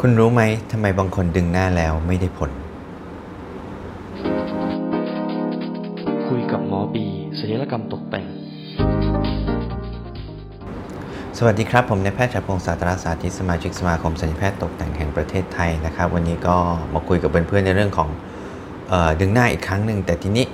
คุณรู้ไหมทำไมบางคนดึงหน้าแล้วไม่ได้ผล คุยกับหมอบีศัลยกรรมตกแต่ง สวัสดีครับ ผมนายแพทย์ชัยพงศ์สาตราสาธิตสมาชิกสมาคมศัลยแพทย์ตกแต่งแห่งประเทศไทยนะครับ วันนี้ก็มาคุยกับเพื่อนๆในเรื่องของเออดึงหน้าอีกครั้งหนึ่งแต่ทีนี้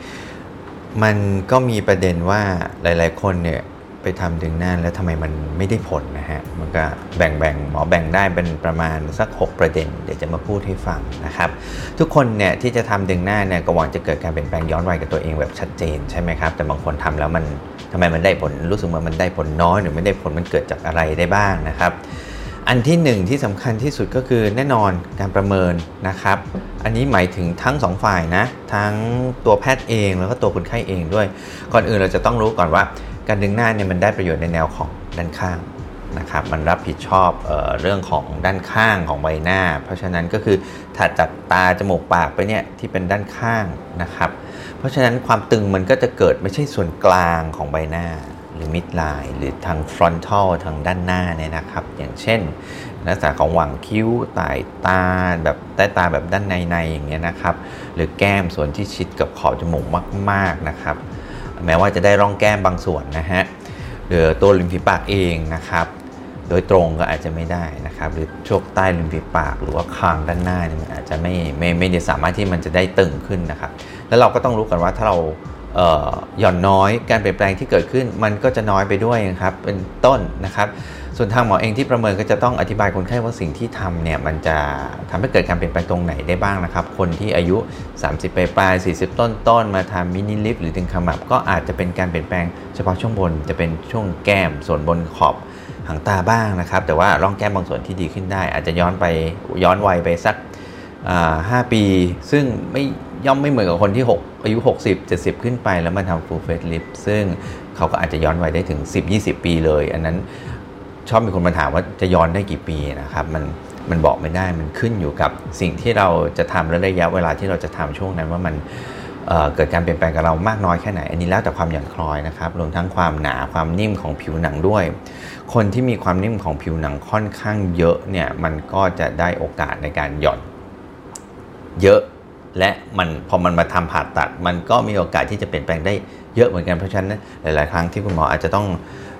มันก็มีประเด็นว่าหลาย ๆ คนเนี่ย ไปทำดึงหน้าแล้วทำไมมันไม่ได้ผลนะฮะ มันก็แบ่งๆหมอแบ่งได้เป็นประมาณสัก 6 ประเด็น เดี๋ยวจะมาพูดให้ฟังนะครับ ทุกคนเนี่ยที่จะทำดึงหน้าเนี่ยก็หวังจะเกิดการเปลี่ยนแปลงย้อนวัยกับตัวเองแบบชัดเจนใช่ไหมครับ แต่บางคนทำแล้วมันทำไมมันได้ผลรู้สึกว่ามันได้ผลน้อยหรือไม่ได้ผลมันเกิดจากอะไรได้บ้างนะครับอันที่หนึ่งที่สำคัญที่สุดก็คือแน่นอนการประเมินนะครับ อันนี้หมายถึงทั้งสองฝ่ายนะ ทั้งตัวแพทย์เองแล้วก็ตัวคนไข้เองด้วย ก่อนอื่นเราจะต้องรู้ก่อนว่า การดึงหน้าเนี่ยมันได้ประโยชน์ในแนวของด้านข้างนะครับมันรับผิดชอบเออเรื่องของด้านข้างของใบหน้า เพราะฉะนั้นก็คือถัดจากตาจมูกปากไปเนี่ยที่เป็นด้านข้างนะครับเพราะฉะนั้นความตึงมันก็จะเกิดไม่ใช่ส่วนกลางของใบหน้าหรือมิดไลน์หรือทางฟรอนทัลทางด้านหน้าเนี่ยนะครับ อย่างเช่นลักษณะของหว่างคิ้วใต้ตาแบบใต้ตาแบบด้านในในอย่างเงี้ยนะครับ หรือแก้มส่วนที่ชิดกับขอบจมูกมาก ๆนะครับ แม้ว่าจะได้ร่องแก้มบางส่วนนะฮะหรือตัวริมฝีปากเองนะครับ โดยตรงก็อาจจะไม่ได้นะครับ หรือช่วงใต้ริมฝีปาก หรือว่าคางด้านหน้าเนี่ยมันอาจจะไม่ไม่ไม่ได้สามารถที่มันจะได้ตึงขึ้นนะครับ แล้วเราก็ต้องรู้กันว่าถ้าเรา หย่อนน้อยการเปลี่ยนแปลงที่เกิดขึ้นมันก็จะน้อยไปด้วยนะครับเป็นต้นนะครับ ส่วนทางหมอเองที่ประเมินก็จะต้องอธิบายคนไข้ว่าสิ่งที่ทำเนี่ยมันจะทำให้เกิดการเปลี่ยนแปลงตรงไหนได้บ้างนะครับ คนที่อายุ 30ปลายปลาย40 ต้นต้นมาทำมินิลิฟหรือถึงขมับก็อาจจะเป็นการเปลี่ยนแปลงเฉพาะช่วงบนจะเป็นช่วงแก้มส่วนบนขอบหางตาบ้างนะครับ แต่ว่าร่องแก้มบางส่วนที่ดีขึ้นได้ อาจจะย้อนไปย้อนวัยไปสักห้าปี ซึ่งไม่ ย่อมไม่เหมือนกับคนที่ 6 อายุ 60 70 ขึ้นไปแล้วมาทำ full face lift ซึ่งเขาก็อาจจะย้อนวัยได้ถึง 10-20 ปีเลย อันนั้นชอบมีคนมาถามว่าจะย้อนได้กี่ปีนะครับ มันมันบอกไม่ได้มันขึ้นอยู่กับสิ่งที่เราจะทำและระยะเวลาที่เราจะทำช่วงนั้นว่ามันเเกิดการเปลี่ยนแปลงกับเรามากน้อยแค่ไหน อันนี้แล้วแต่ความหย่อนคล้อยนะครับรวมทั้งความหนาความนิ่มของผิวหนังด้วย คนที่มีความนิ่มของผิวหนังค่อนข้างเยอะเนี่ยมันก็จะได้โอกาสในการหย่อนเยอะ และมันพอมันมาทำผ่าตัด มันก็มีโอกาสที่จะเปลี่ยนแปลงได้เยอะเหมือนกันเพราะฉะนั้นหลาย ๆ ครั้งที่คุณหมออาจจะต้อง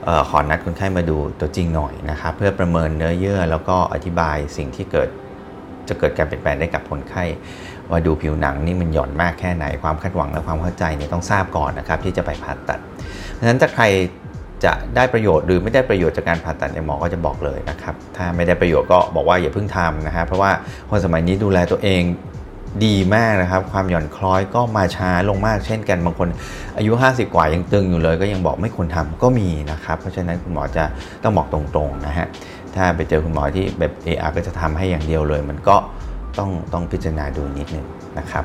ออขอนัดคนไข้มาดูตัวจริงหน่อยนะครับเพื่อประเมินเนื้อเยื่อแล้วก็อธิบายสิ่งที่เกิดจะเกิดการเปลี่ยนแปลงได้กับคนไข้ว่าดูผิวหนังนี่มันหย่อนมากแค่ไหนความคาดหวังและความเข้าใจเนี่ยต้องทราบก่อนนะครับที่จะไปผ่าตัดดังนั้นถ้าใครจะได้ประโยชน์หรือไม่ได้ประโยชน์จากการผ่าตัดในหมอก็จะบอกเลยนะครับถ้าไม่ได้ประโยชน์ก็บอกว่าอย่าเพิ่งทำนะฮะเพราะว่าคนสมัยนี้ดูแลตัวเอง ดีมากนะครับ ความหย่อนคล้อยก็มาช้าลงมากเช่นกันบางคน อายุ 50 กว่ายังตึงอยู่เลย ก็ยังบอกไม่ควรทำก็มีนะครับ เพราะฉะนั้นคุณหมอจะต้องบอกตรงๆนะฮะถ้าไปเจอคุณหมอที่แบบเออก็จะทำให้อย่างเดียวเลย มันก็ต้องต้องพิจารณาดูนิดนึงนะครับ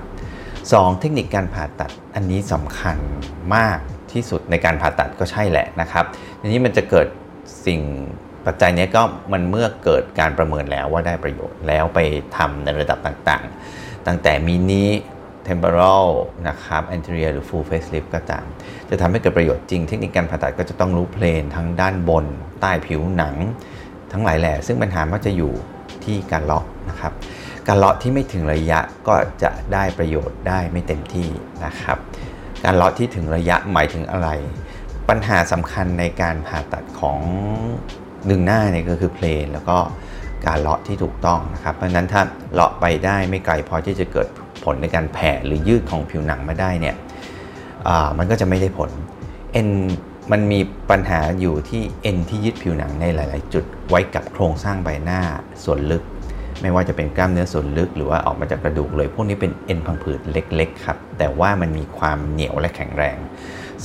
สเทคนิคการผ่าตัดอันนี้สำคัญมากที่สุดในการผ่าตัดก็ใช่แหละนะครับทีนี้มันจะเกิดสิ่งปัจจัยนี้ก็มันเมื่อเกิดการประเมินแล้วว่าได้ประโยชน์แล้วไปทำในระดับต่างๆ ตั้งแต่มินิ temporal นะครับ anterior หรือ full facelift ก็ตาม จะทำให้เกิดประโยชน์จริง เทคนิคการผ่าตัดก็จะต้องรู้เพลนทั้งด้านบน ใต้ผิวหนัง ทั้งหลายแหล่ซึ่งปัญหามักจะอยู่ที่การเลาะนะครับ การเลาะที่ไม่ถึงระยะก็จะได้ประโยชน์ได้ไม่เต็มที่นะครับ การเลาะที่ถึงระยะหมายถึงอะไร ปัญหาสำคัญในการผ่าตัดของดึงหน้าเนี่ยก็คือเพลนแล้วก็ การเลาะที่ถูกต้องนะครับเพราะนั้นถ้าเลาะไปได้ไม่ไกลพอที่จะเกิดผลในการแผ่หรือยืดของผิวหนังมาได้เนี่ยมันก็จะไม่ได้ผลเอ็นมันมีปัญหาอยู่ที่เอ็นที่ยึดผิวหนังในหลาย ๆ จุดไว้กับโครงสร้างใบหน้าส่วนลึก ไม่ว่าจะเป็นกล้ามเนื้อส่วนลึก หรือว่าออกมาจากกระดูกเลย พวกนี้เป็นเอ็นพังผืดเล็ก ๆ ครับ แต่ว่ามันมีความเหนียวและแข็งแรง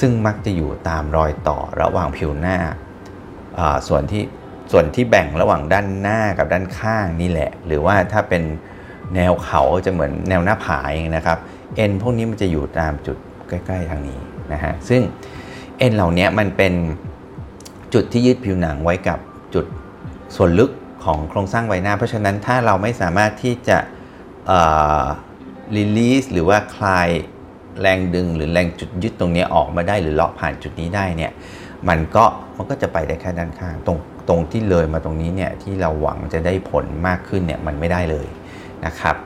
ซึ่งมักจะอยู่ตามรอยต่อระหว่างผิวหน้าส่วนที่ ส่วนที่แบ่งระหว่างด้านหน้ากับด้านข้างนี่แหละ หรือว่าถ้าเป็นแนวเขาจะเหมือนแนวหน้าผาเองนะครับ เอ็นพวกนี้มันจะอยู่ตามจุดใกล้ ๆ ทางนี้นะฮะ ซึ่งเอ็นเหล่านี้มันเป็นจุดที่ยึดผิวหนังไว้กับจุดส่วนลึกของโครงสร้างใบหน้า เพราะฉะนั้นถ้าเราไม่สามารถที่จะrelease หรือว่าคลายแรงดึงหรือแรงจุดยึดตรงนี้ออกมาได้หรือเลาะผ่านจุดนี้ได้เนี่ยมันก็มันก็จะไปได้แค่ด้านข้างตรง ตรงที่เลยมาตรงนี้เนี่ยที่เราหวังจะได้ผลมากขึ้นเนี่ยมันไม่ได้เลยนะครับ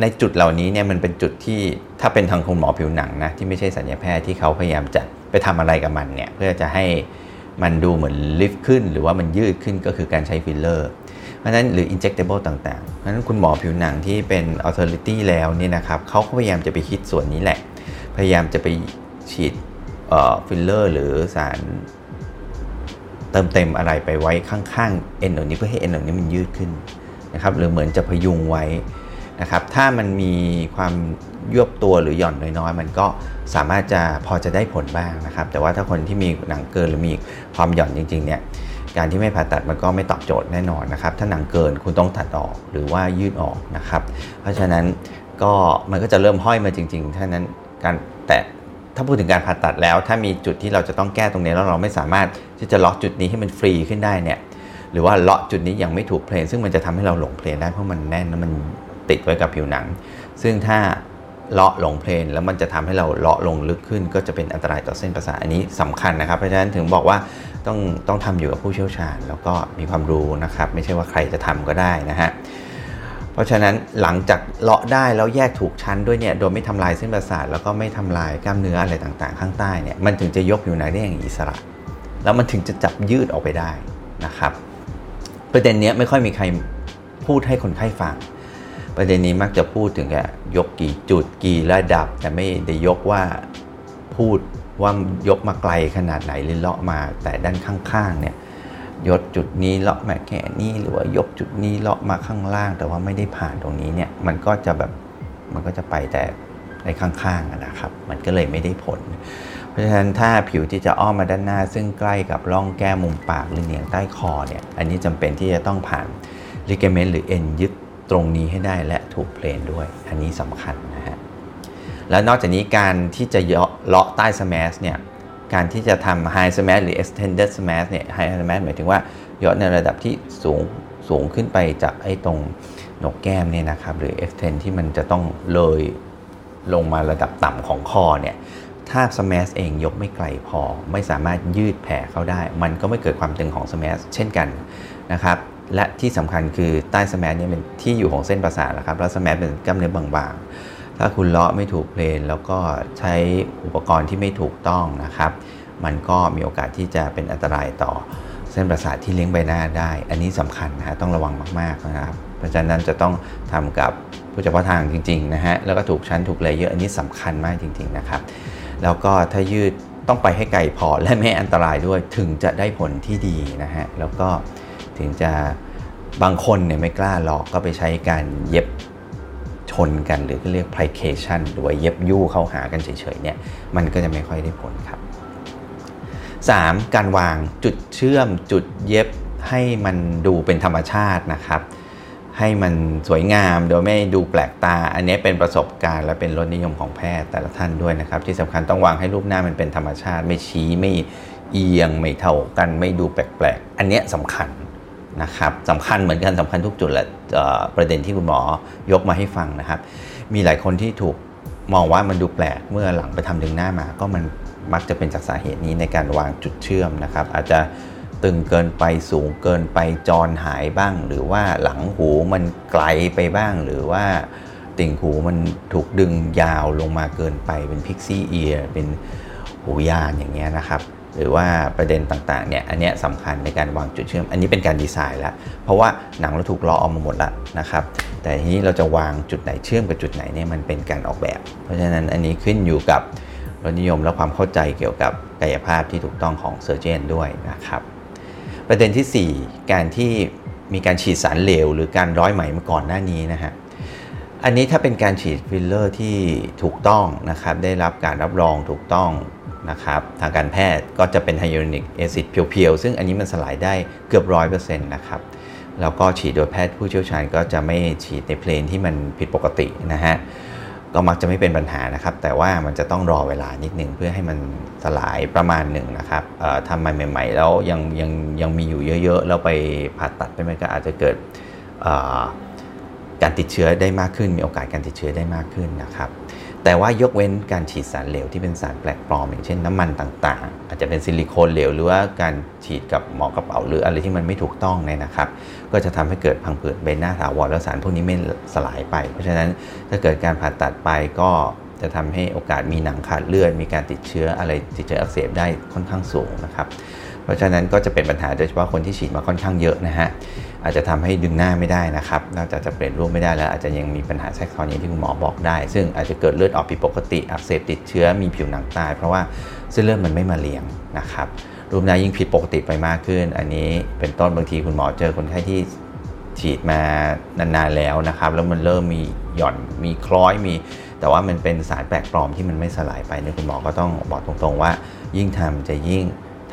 ในจุดเหล่านี้เนี่ยมันเป็นจุดที่ถ้าเป็นทางคุณหมอผิวหนังนะที่ไม่ใช่ศัลยแพทย์ที่เขาพยายามจะไปทำอะไรกับมันเนี่ยเพื่อจะให้มันดูเหมือนลิฟต์ขึ้น หรือว่ามันยืดขึ้นก็คือการใช้ฟิลเลอร์เพราะฉะนั้นหรือ injectable ต่างๆ เพราะฉะนั้นคุณหมอผิวหนังที่เป็น authority แล้วนี่นะครับเขาก็พยายามจะไปคิดส่วนนี้แหละ พยายามจะไปฉีดฟิลเลอร์หรือสาร เติมเต็มอะไรไปไว้ข้างๆเอ็นเหล่านี้เพื่อให้เอ็นเหล่านี้มันยืดขึ้นนะครับหรือเหมือนจะพยุงไว้นะครับถ้ามันมีความยวบตัวหรือหย่อนน้อยๆ มันก็สามารถจะพอจะได้ผลบ้างนะครับ แต่ว่าถ้าคนที่มีหนังเกินหรือมีความหย่อนจริงๆเนี่ยการที่ไม่ผ่าตัดมันก็ไม่ตอบโจทย์แน่นอนนะครับ ถ้าหนังเกินคุณต้องตัดออกหรือว่ายืดออกนะครับ เพราะฉะนั้นก็มันก็จะเริ่มห้อยมาจริงๆถ้านั้นการแต่ ถ้าพูดถึงการผ่าตัดแล้ว ถ้ามีจุดที่เราจะต้องแก้ตรงนี้แล้วเราไม่สามารถที่จะล็อกจุดนี้ให้มันฟรีขึ้นได้เนี่ยหรือว่าเลาะจุดนี้ยังไม่ถูกเพลนซึ่งมันจะทำให้เราหลงเพลนได้เพราะมันแน่นแล้วมันติดไว้กับผิวหนัง ซึ่งถ้าเลาะหลงเพลนแล้วมันจะทำให้เราเลาะลงลึกขึ้น ก็จะเป็นอันตรายต่อเส้นประสาทอันนี้สำคัญนะครับ เพราะฉะนั้นถึงบอกว่าต้องต้องทำอยู่กับผู้เชี่ยวชาญ แล้วก็มีความรู้นะครับ ไม่ใช่ว่าใครจะทำก็ได้นะฮะ เพราะฉะนั้นหลังจากเลาะได้แล้วแยกถูกชั้นด้วยเนี่ยโดยไม่ทำลายเส้นประสาทแล้วก็ไม่ทำลายกล้ามเนื้ออะไรต่างๆ ข้างใต้เนี่ยมันถึงจะยกผิวหนังได้อย่างอิสระ แล้วมันถึงจะจับยืดออกไปได้นะครับประเด็นนี้ไม่ค่อยมีใครพูดให้คนไข้ฟังประเด็นนี้มักจะพูดถึงแค่ยกกี่จุดกี่ระดับ แต่ไม่ได้ยกว่าพูดว่ายกมาไกลขนาดไหนหรือเลาะมา แต่ด้านข้างๆเนี่ย ยกจุดนี้เลาะมาแค่นี้หรือว่ายกจุดนี้เลาะมาข้างล่าง แต่ว่าไม่ได้ผ่านตรงนี้เนี่ยมันก็จะแบบมันก็จะไปแต่ในข้างๆนะครับ มันก็เลยไม่ได้ผล เพราะฉะนั้นถ้าผิวที่จะอ้อมมาด้านหน้า ซึ่งใกล้กับร่องแก้มุมปากหรือเหนียงใต้คอเนี่ยอันนี้จำเป็นที่จะต้องผ่านลิเกเมนต์หรือเอ็นยึดตรงนี้ให้ได้และถูกเพลนด้วย อันนี้สำคัญนะฮะแล้วนอกจากนี้การที่จะเลาะใต้สมาร์เนี่ย การที่จะทำ high smash หรือ extended smash เนี่ย high smash หมายถึงว่ายาะในระดับที่สูงสูงขึ้นไปจากไอ้ตรงหนกแก้มเนี่ยนะครับหรือ extend ที่มันจะต้องเลยลงมาระดับต่ำของคอเนี่ยถ้า smash เองยกไม่ไกลพอ ไม่สามารถยืดแผ่เข้าได้ มันก็ไม่เกิดความตึงของ smash เช่นกันนะครับและที่สำคัญคือใต้สมาร์เนี่ยเป็นที่อยู่ของเส้นประสาทนะครับแล้วสมาร์เป็นกล้ามเนื้อบางๆ ถ้าคุณเลาะไม่ถูกเพลน แล้วก็ใช้อุปกรณ์ที่ไม่ถูกต้องนะครับ มันก็มีโอกาสที่จะเป็นอันตรายต่อเส้นประสาทที่เลี้ยงใบหน้าได้ อันนี้สำคัญนะฮะต้องระวังมากๆนะครับ เพราะฉะนั้นจะต้องทำกับผู้เฉพาะทางจริงๆนะฮะ แล้วก็ถูกชั้นถูกเลเยอร์อันนี้สำคัญมากจริงๆนะครับ แล้วก็ถ้ายืดต้องไปให้ไกลพอและไม่อันตรายด้วยถึงจะได้ผลที่ดีนะฮะ แล้วก็ถึงจะบางคนเนี่ยไม่กล้าหลอกก็ไปใช้การเย็บ ชนกันหรือเรียก plication หรือว่าเย็บยู่เข้าหากันเฉยๆเนี่ยมันก็จะไม่ค่อยได้ผลครับ 3. การวางจุดเชื่อมจุดเย็บให้มันดูเป็นธรรมชาตินะครับ ให้มันสวยงามโดยไม่ดูแปลกตา อันนี้เป็นประสบการณ์และเป็นรสนิยมของแพทย์แต่ละท่านด้วยนะครับ ที่สำคัญต้องวางให้รูปหน้ามันเป็นธรรมชาติ ไม่ชี้ไม่เอียงไม่เท่ากัน ไม่ดูแปลกๆ อันนี้สำคัญ นะครับสำคัญเหมือนกันสำคัญทุกจุดแหละประเด็นที่คุณหมอยกมาให้ฟังนะครับ มีหลายคนที่ถูกมองว่ามันดูแปลกเมื่อหลังไปทำดึงหน้ามา ก็มันมักจะเป็นจากสาเหตุนี้ในการวางจุดเชื่อมนะครับ อาจจะตึงเกินไปสูงเกินไปจรหายบ้าง หรือว่าหลังหูมันไกลไปบ้าง หรือว่าติ่งหูมันถูกดึงยาวลงมาเกินไปเป็นพิกซี่เอียร์เป็นหูยานอย่างเงี้ยนะครับ หรือว่าประเด็นต่างๆเนี่ยอันนี้สำคัญในการวางจุดเชื่อม อันนี้เป็นการดีไซน์แล้ว เพราะว่าหนังเราถูกเลาะออกมาหมดแล้วนะครับแต่ทีนี้เราจะวางจุดไหนเชื่อมกับจุดไหนเนี่ยมันเป็นการออกแบบ เพราะฉะนั้นอันนี้ขึ้นอยู่กับรสนิยมและความเข้าใจเกี่ยวกับกายภาพที่ถูกต้องของ surgeon ด้วยนะครับ ประเด็นที่ 4 การที่มีการฉีดสารเหลว หรือการร้อยไหมมาก่อนหน้านี้นะฮะ อันนี้ถ้าเป็นการฉีดฟิลเลอร์ที่ถูกต้องนะครับได้รับการรับรองถูกต้องนะครับทางการแพทย์ก็จะเป็นไฮยูรอนิกแอซิดเพียวๆ ซึ่งอันนี้มันสลายได้เกือบร้อยเปอร์เซ็นต์นะครับแล้วก็ฉีดโดยแพทย์ผู้เชี่ยวชาญก็จะไม่ฉีดในเพลนที่มันผิดปกตินะฮะก็มักจะไม่เป็นปัญหานะครับ แต่ว่ามันจะต้องรอเวลานิดนึงเพื่อให้มันสลายประมาณหนึ่งนะครับทำใหม่ๆ แล้วยังยังยังมีอยู่เยอะๆ แล้วไปผ่าตัดไปมันก็อาจจะเกิด การติดเชื้อได้มากขึ้น มีโอกาสการติดเชื้อได้มากขึ้นนะครับ แต่ว่ายกเว้นการฉีดสารเหลวที่เป็นสารแปลกปลอม อย่างเช่นน้ำมันต่างๆ อาจจะเป็นซิลิโคนเหลวหรือว่าการฉีดกับหมอกระเป๋าหรืออะไรที่มันไม่ถูกต้องเนี่ยนะครับ ก็จะทำให้เกิดพังผืดใบหน้าถาวรแล้วสารพวกนี้ไม่สลายไป เพราะฉะนั้นถ้าเกิดการผ่าตัดไปก็จะทำให้โอกาสมีหนังขาดเลือด มีการติดเชื้ออะไรติดเชื้ออักเสบได้ค่อนข้างสูงนะครับ เพราะฉะนั้นก็จะเป็นปัญหาโดยเฉพาะคนที่ฉีดมาค่อนข้างเยอะนะฮะ อาจจะทำให้ดึงหน้าไม่ได้นะครับ นอกจากจะเปลี่ยนรูปไม่ได้แล้วอาจจะยังมีปัญหาแทรกซ้อนอย่างที่คุณหมอบอกได้ ซึ่งอาจจะเกิดเลือดออกผิดปกติ อักเสบติดเชื้อ มีผิวหนังตาย เพราะว่าเส้นเลือดมันไม่มาเลี้ยงนะครับ รูปหน้ายิ่งผิดปกติไปมากขึ้น อันนี้เป็นต้นบางทีคุณหมอเจอคนไข้ที่ฉีดมานานๆแล้วนะครับ แล้วมันเริ่มมีหย่อน มีคล้อย มี แต่ว่ามันเป็นสารแปลกปลอมที่มันไม่สลายไปเนี่ยคุณหมอก็ต้องบอกตรงๆว่า ยิ่งทำจะยิ่ง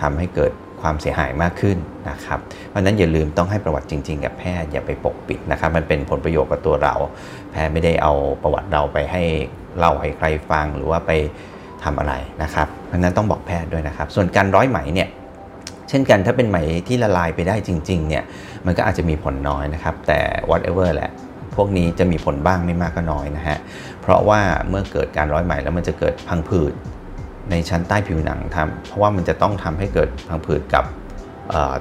ทำให้เกิด ความเสียหายมากขึ้นนะครับเพราะนั้นอย่าลืมต้องให้ประวัติจริง ๆ กับแพทย์อย่าไปปกปิดนะครับ มันเป็นผลประโยชน์กับตัวเรา แพทย์ไม่ได้เอาประวัติเราไปให้เล่าให้ใครฟังหรือว่าไปทำอะไรนะครับเพราะนั้นต้องบอกแพทย์ด้วยนะครับ ส่วนการร้อยไหมเนี่ยเช่นกันถ้าเป็นไหมที่ละลายไปได้จริง ๆ เนี่ยมันก็อาจจะมีผลน้อยนะครับ แต่ whatever แหละพวกนี้จะมีผลบ้างไม่มากก็น้อยนะฮะเพราะว่าเมื่อเกิดการร้อยไหมแล้วมันจะเกิดพังผืด ในชั้นใต้ผิวหนังทำเพราะว่ามันจะต้องทำให้เกิดพังผืดกับ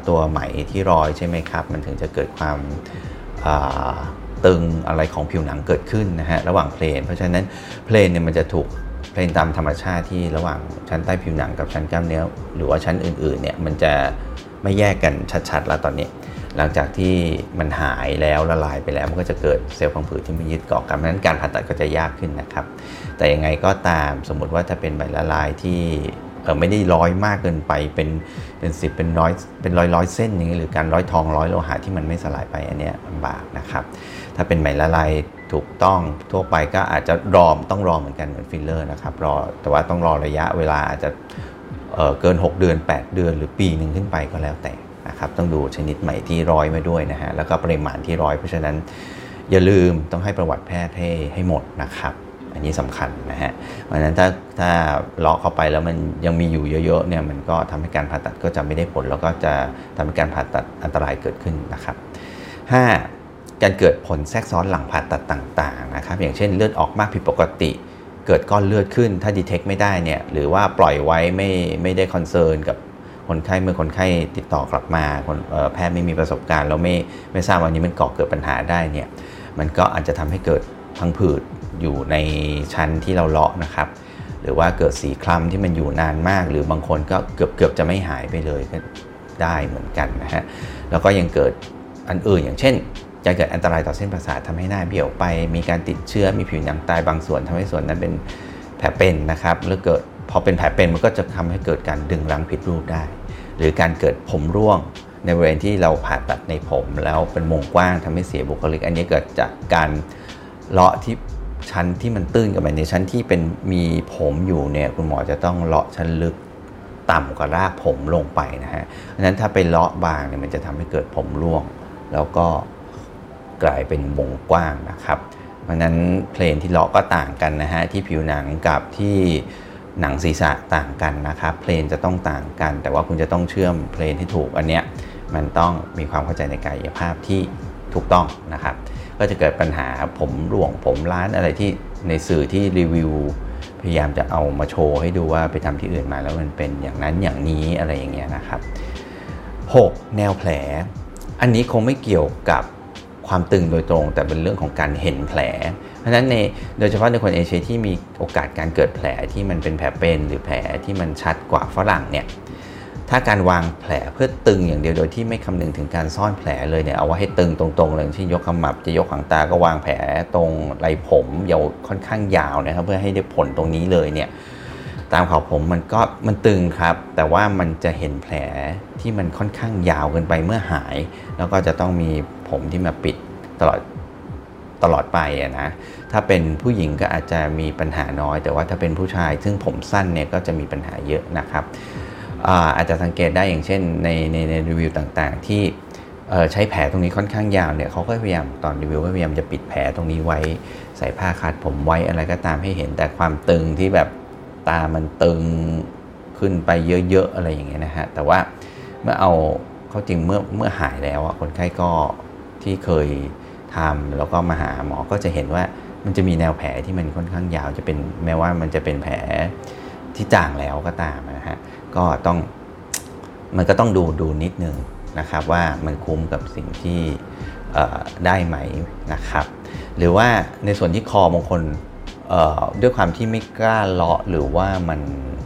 ตัวไหมที่รอยใช่ไหมครับ มันถึงจะเกิดความตึงอะไรของผิวหนังเกิดขึ้นนะฮะระหว่างเพลน เพราะฉะนั้นเพลนเนี่ยมันจะถูกเพลนตามธรรมชาติที่ระหว่างชั้นใต้ผิวหนังกับชั้นกล้ามเนื้อ หรือว่าชั้นอื่นๆเนี่ยมันจะไม่แยกกันชัดๆ แล้วตอนนี้ หลังจากที่มันหายแล้วละลายไปแล้วมันก็จะเกิดเซลล์พังผืดที่มันยึดเกาะกันเพราะฉะนั้นการผ่าตัดก็จะยากขึ้นนะครับ แต่ยังไงก็ตามสมมติว่าถ้าเป็นไหมละลายที่ไม่ได้ร้อยมากเกินไปเป็นเป็นสิบเป็นร้อยเป็นร้อยร้อยเส้นอย่างนี้หรือการร้อยทองร้อยโลหะที่มันไม่สลายไปอันเนี้ยลำบากนะครับ ถ้าเป็นไหมละลายถูกต้องทั่วไปก็อาจจะรอมต้องรอเหมือนกันเหมือนฟิลเลอร์นะครับรอแต่ว่าต้องรอระยะเวลาอาจจะเกิน 6 เดือน 8 เดือนหรือปีหนึ่งขึ้นไปก็แล้วแต่ นะครับต้องดูชนิดไหมที่ร้อยมาด้วยนะฮะแล้วก็ปริมาณที่ร้อยเพราะฉะนั้นอย่าลืมต้องให้ประวัติแพทย์ให้ให้หมดนะครับ อันนี้สำคัญนะฮะเพราะฉะนั้นถ้าถ้าเลาะเข้าไปแล้วมันยังมีอยู่เยอะๆเนี่ยมันก็ทำให้การผ่าตัดก็จะไม่ได้ผล แล้วก็จะทำให้การผ่าตัดอันตรายเกิดขึ้นนะครับ 5. การเกิดผลแทรกซ้อนหลังผ่าตัดต่างๆนะครับ อย่างเช่นเลือดออกมากผิดปกติ เกิดก้อนเลือดขึ้น ถ้า detect ไม่ได้เนี่ยหรือว่าปล่อยไว้ไม่ไม่ได้ concern กับ คนไข้เมื่อคนไข้ติดต่อกลับมาแพทย์ไม่มีประสบการณ์ แล้วไม่ไม่ทราบวันนี้มันก่อเกิดปัญหาได้เนี่ยมันก็อาจจะทำให้เกิดพังผืดอยู่ในชั้นที่เราเลาะนะครับ หรือว่าเกิดสีคล้ำที่มันอยู่นานมาก หรือบางคนก็เกือบเกือบจะไม่หายไปเลยก็ได้เหมือนกันนะฮะแล้วก็ยังเกิดอันอื่นอย่างเช่นจะเกิดอันตรายต่อเส้นประสาททำให้หน้าเบี้ยวไป มีการติดเชื้อมีผิวหนังตายบางส่วนทำให้ส่วนนั้นเป็นแผลเป็นนะครับแล้วเกิด พอเป็นแผลเป็นมันก็จะทำให้เกิดการดึงรังผิดรูปได้ หรือการเกิดผมร่วงในบริเวณที่เราผ่าตัดในผมแล้วเป็นวงกว้างทำให้เสียบุคลิก อันนี้เกิดจากการเลาะที่ชั้นที่มันตื้นกับไปในชั้นที่เป็นมีผมอยู่เนี่ยคุณหมอจะต้องเลาะชั้นลึกต่ำกว่ารากผมลงไปนะฮะดังนั้นถ้าไปเลาะบางเนี่ยมันจะทำให้เกิดผมร่วง แล้วก็กลายเป็นวงกว้างนะครับ เพราะนั้นเพลนที่เลาะก็ต่างกันนะฮะที่ผิวหนังกับที่ หนังศีรษะต่างกันนะครับ เพลนจะต้องต่างกัน แต่ว่าคุณจะต้องเชื่อมเพลนที่ถูกอันเนี้ยมันต้องมีความเข้าใจในกายภาพที่ถูกต้องนะครับ ก็จะเกิดปัญหาผมร่วงผมล้านอะไรที่ในสื่อที่รีวิว พยายามจะเอามาโชว์ให้ดูว่าไปทำที่อื่นมาแล้วมันเป็นอย่างนั้นอย่างนี้อะไรอย่างเงี้ยนะครับ 6. แนวแผล อันนี้คงไม่เกี่ยวกับความตึงโดยตรง แต่เป็นเรื่องของการเห็นแผล ราะฉะนั้นในโดยเฉพาะในคนเอเชียที่มีโอกาสการเกิดแผลที่มันเป็นแผลเป็นหรือแผลที่มันชัดกว่าฝรั่งเนี่ยถ้าการวางแผลเพื่อตึงอย่างเดียวโดยที่ไม่คำนึงถึงการซ่อนแผลเลยเนี่ยเอาไว้ให้ตึงตรงๆเลยที่ยกขมับจะยกหางตาก็วางแผลตรงไหล่ผมยาวค่อนข้างยาวนะครับเพื่อให้ได้ผลตรงนี้เลยเนี่ยตามขอบผมมันก็มันตึงครับ แต่ว่ามันจะเห็นแผลที่มันค่อนข้างยาวเกินไปเมื่อหาย แล้วก็จะต้องมีผมที่มาปิดตลอด ตลอดไปอะนะถ้าเป็นผู้หญิงก็อาจจะมีปัญหาน้อย แต่ว่าถ้าเป็นผู้ชาย ซึ่งผมสั้นเนี่ยก็จะมีปัญหาเยอะนะครับอาจจะสังเกตได้อย่างเช่นในในในรีวิวต่างๆ ที่ใช้แผลตรงนี้ค่อนข้างยาวเนี่ยเขาก็พยายามตอนรีวิวก็พยายามจะปิดแผลตรงนี้ไว้ใส่ผ้าคาดผมไว้อะไรก็ตามให้เห็นแต่ความตึงที่แบบตามันตึงขึ้นไปเยอะๆอะไรอย่างเงี้ยนะฮะแต่ว่าเมื่อเอาเข้าจริงเมื่อเมื่อหายแล้วคนไข้ก็ที่เคย ทำแล้วก็มาหาหมอก็จะเห็นว่ามันจะมีแนวแผลที่มันค่อนข้างยาวจะเป็นแม้ว่ามันจะเป็นแผลที่จางแล้วก็ตามนะฮะก็ต้องมันก็ต้องดูดูนิดนึงนะครับว่ามันคุ้มกับสิ่งที่ได้ไหมนะครับ หรือว่าในส่วนที่คอบางคนด้วยความที่ไม่กล้าเลาะหรือว่ามัน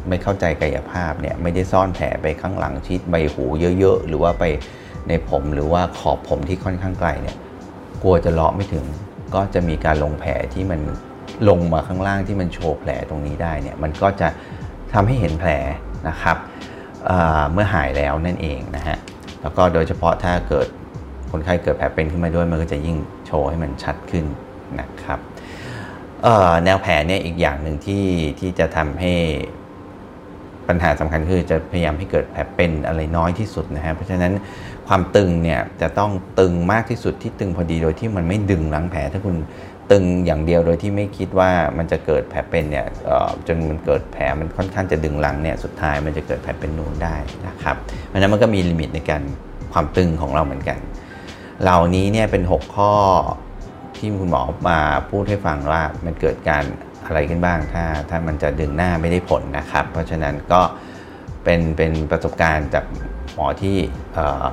ไม่เข้าใจกายภาพเนี่ยไม่ได้ซ่อนแผลไปข้างหลังชิดใบหูเยอะๆ หรือว่าไปในผมหรือว่าขอบผมที่ค่อนข้างไกลเนี่ย กลัวจะเลาะไม่ถึง ก็จะมีการลงแผลที่มันลงมาข้างล่างที่มันโชว์แผลตรงนี้ได้เนี่ยมันก็จะทำให้เห็นแผลนะครับเเมื่อหายแล้วนั่นเองนะฮะแล้วก็โดยเฉพาะถ้าเกิดคนไข้เกิดแผลเป็นขึ้นมาด้วยมันก็จะยิ่งโชว์ให้มันชัดขึ้นนะครับแนวแผลเนี่ยอีกอย่างหนึ่งที่ที่จะทำให้ปัญหาสำคัญคือจะพยายามให้เกิดแผลเป็นอะไรน้อยที่สุดนะฮะเพราะฉะนั้น ความตึงเนี่ยจะต้องตึงมากที่สุดที่ตึงพอดีโดยที่มันไม่ดึงรังแผลถ้าคุณตึงอย่างเดียวโดยที่ไม่คิดว่ามันจะเกิดแผลเป็นเนี่ยเอ่อจนมันเกิดแผลมันค่อนข้างจะดึงรังเนี่ยสุดท้ายมันจะเกิดแผลเป็นนูนได้นะครับเพราะฉะนั้นมันก็มีลิมิตในการความตึงของเราเหมือนกัน เหล่านี้เนี่ยเป็น 6 ข้อที่คุณหมอมาพูดให้ฟังว่ามันเกิดการอะไรขึ้นบ้าง ถ้าถ้ามันจะดึงหน้าไม่ได้ผลนะครับ เพราะฉะนั้นก็เป็นเป็นประสบการณ์จากหมอที่เอ่อ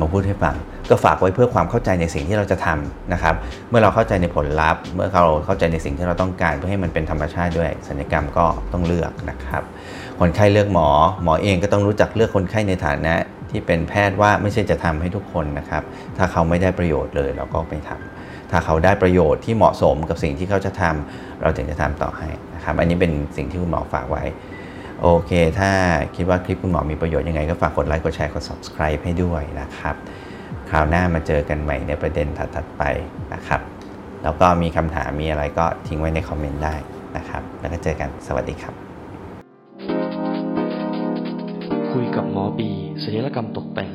มาพูดให้ฟัง ก็ฝากไว้เพื่อความเข้าใจในสิ่งที่เราจะทำนะครับ เมื่อเราเข้าใจในผลลัพธ์ เมื่อเราเข้าใจในสิ่งที่เราต้องการเพื่อให้มันเป็นธรรมชาติด้วยศัลยกรรมก็ต้องเลือกนะครับ คนไข้เลือกหมอ หมอเองก็ต้องรู้จักเลือกคนไข้ในฐานะที่เป็นแพทย์ว่าไม่ใช่จะทำให้ทุกคนนะครับ ถ้าเขาไม่ได้ประโยชน์เลยเราก็ไม่ทำถ้าเขาได้ประโยชน์ที่เหมาะสมกับสิ่งที่เขาจะทำเราถึงจะทำต่อให้นะครับ อันนี้เป็นสิ่งที่คุณหมอฝากไว้ โอเค ถ้าคิดว่าคลิปคุณหมอมีประโยชน์ยังไง ก็ฝากกดไลค์ กดแชร์ กด subscribe ให้ด้วยนะครับ คราวหน้ามาเจอกันใหม่ในประเด็นถัดๆไปนะครับ แล้วก็มีคำถามมีอะไรก็ทิ้งไว้ในคอมเมนต์ได้นะครับ แล้วก็เจอกัน สวัสดีครับ คุยกับหมอบีศัลยกรรมตกแต่ง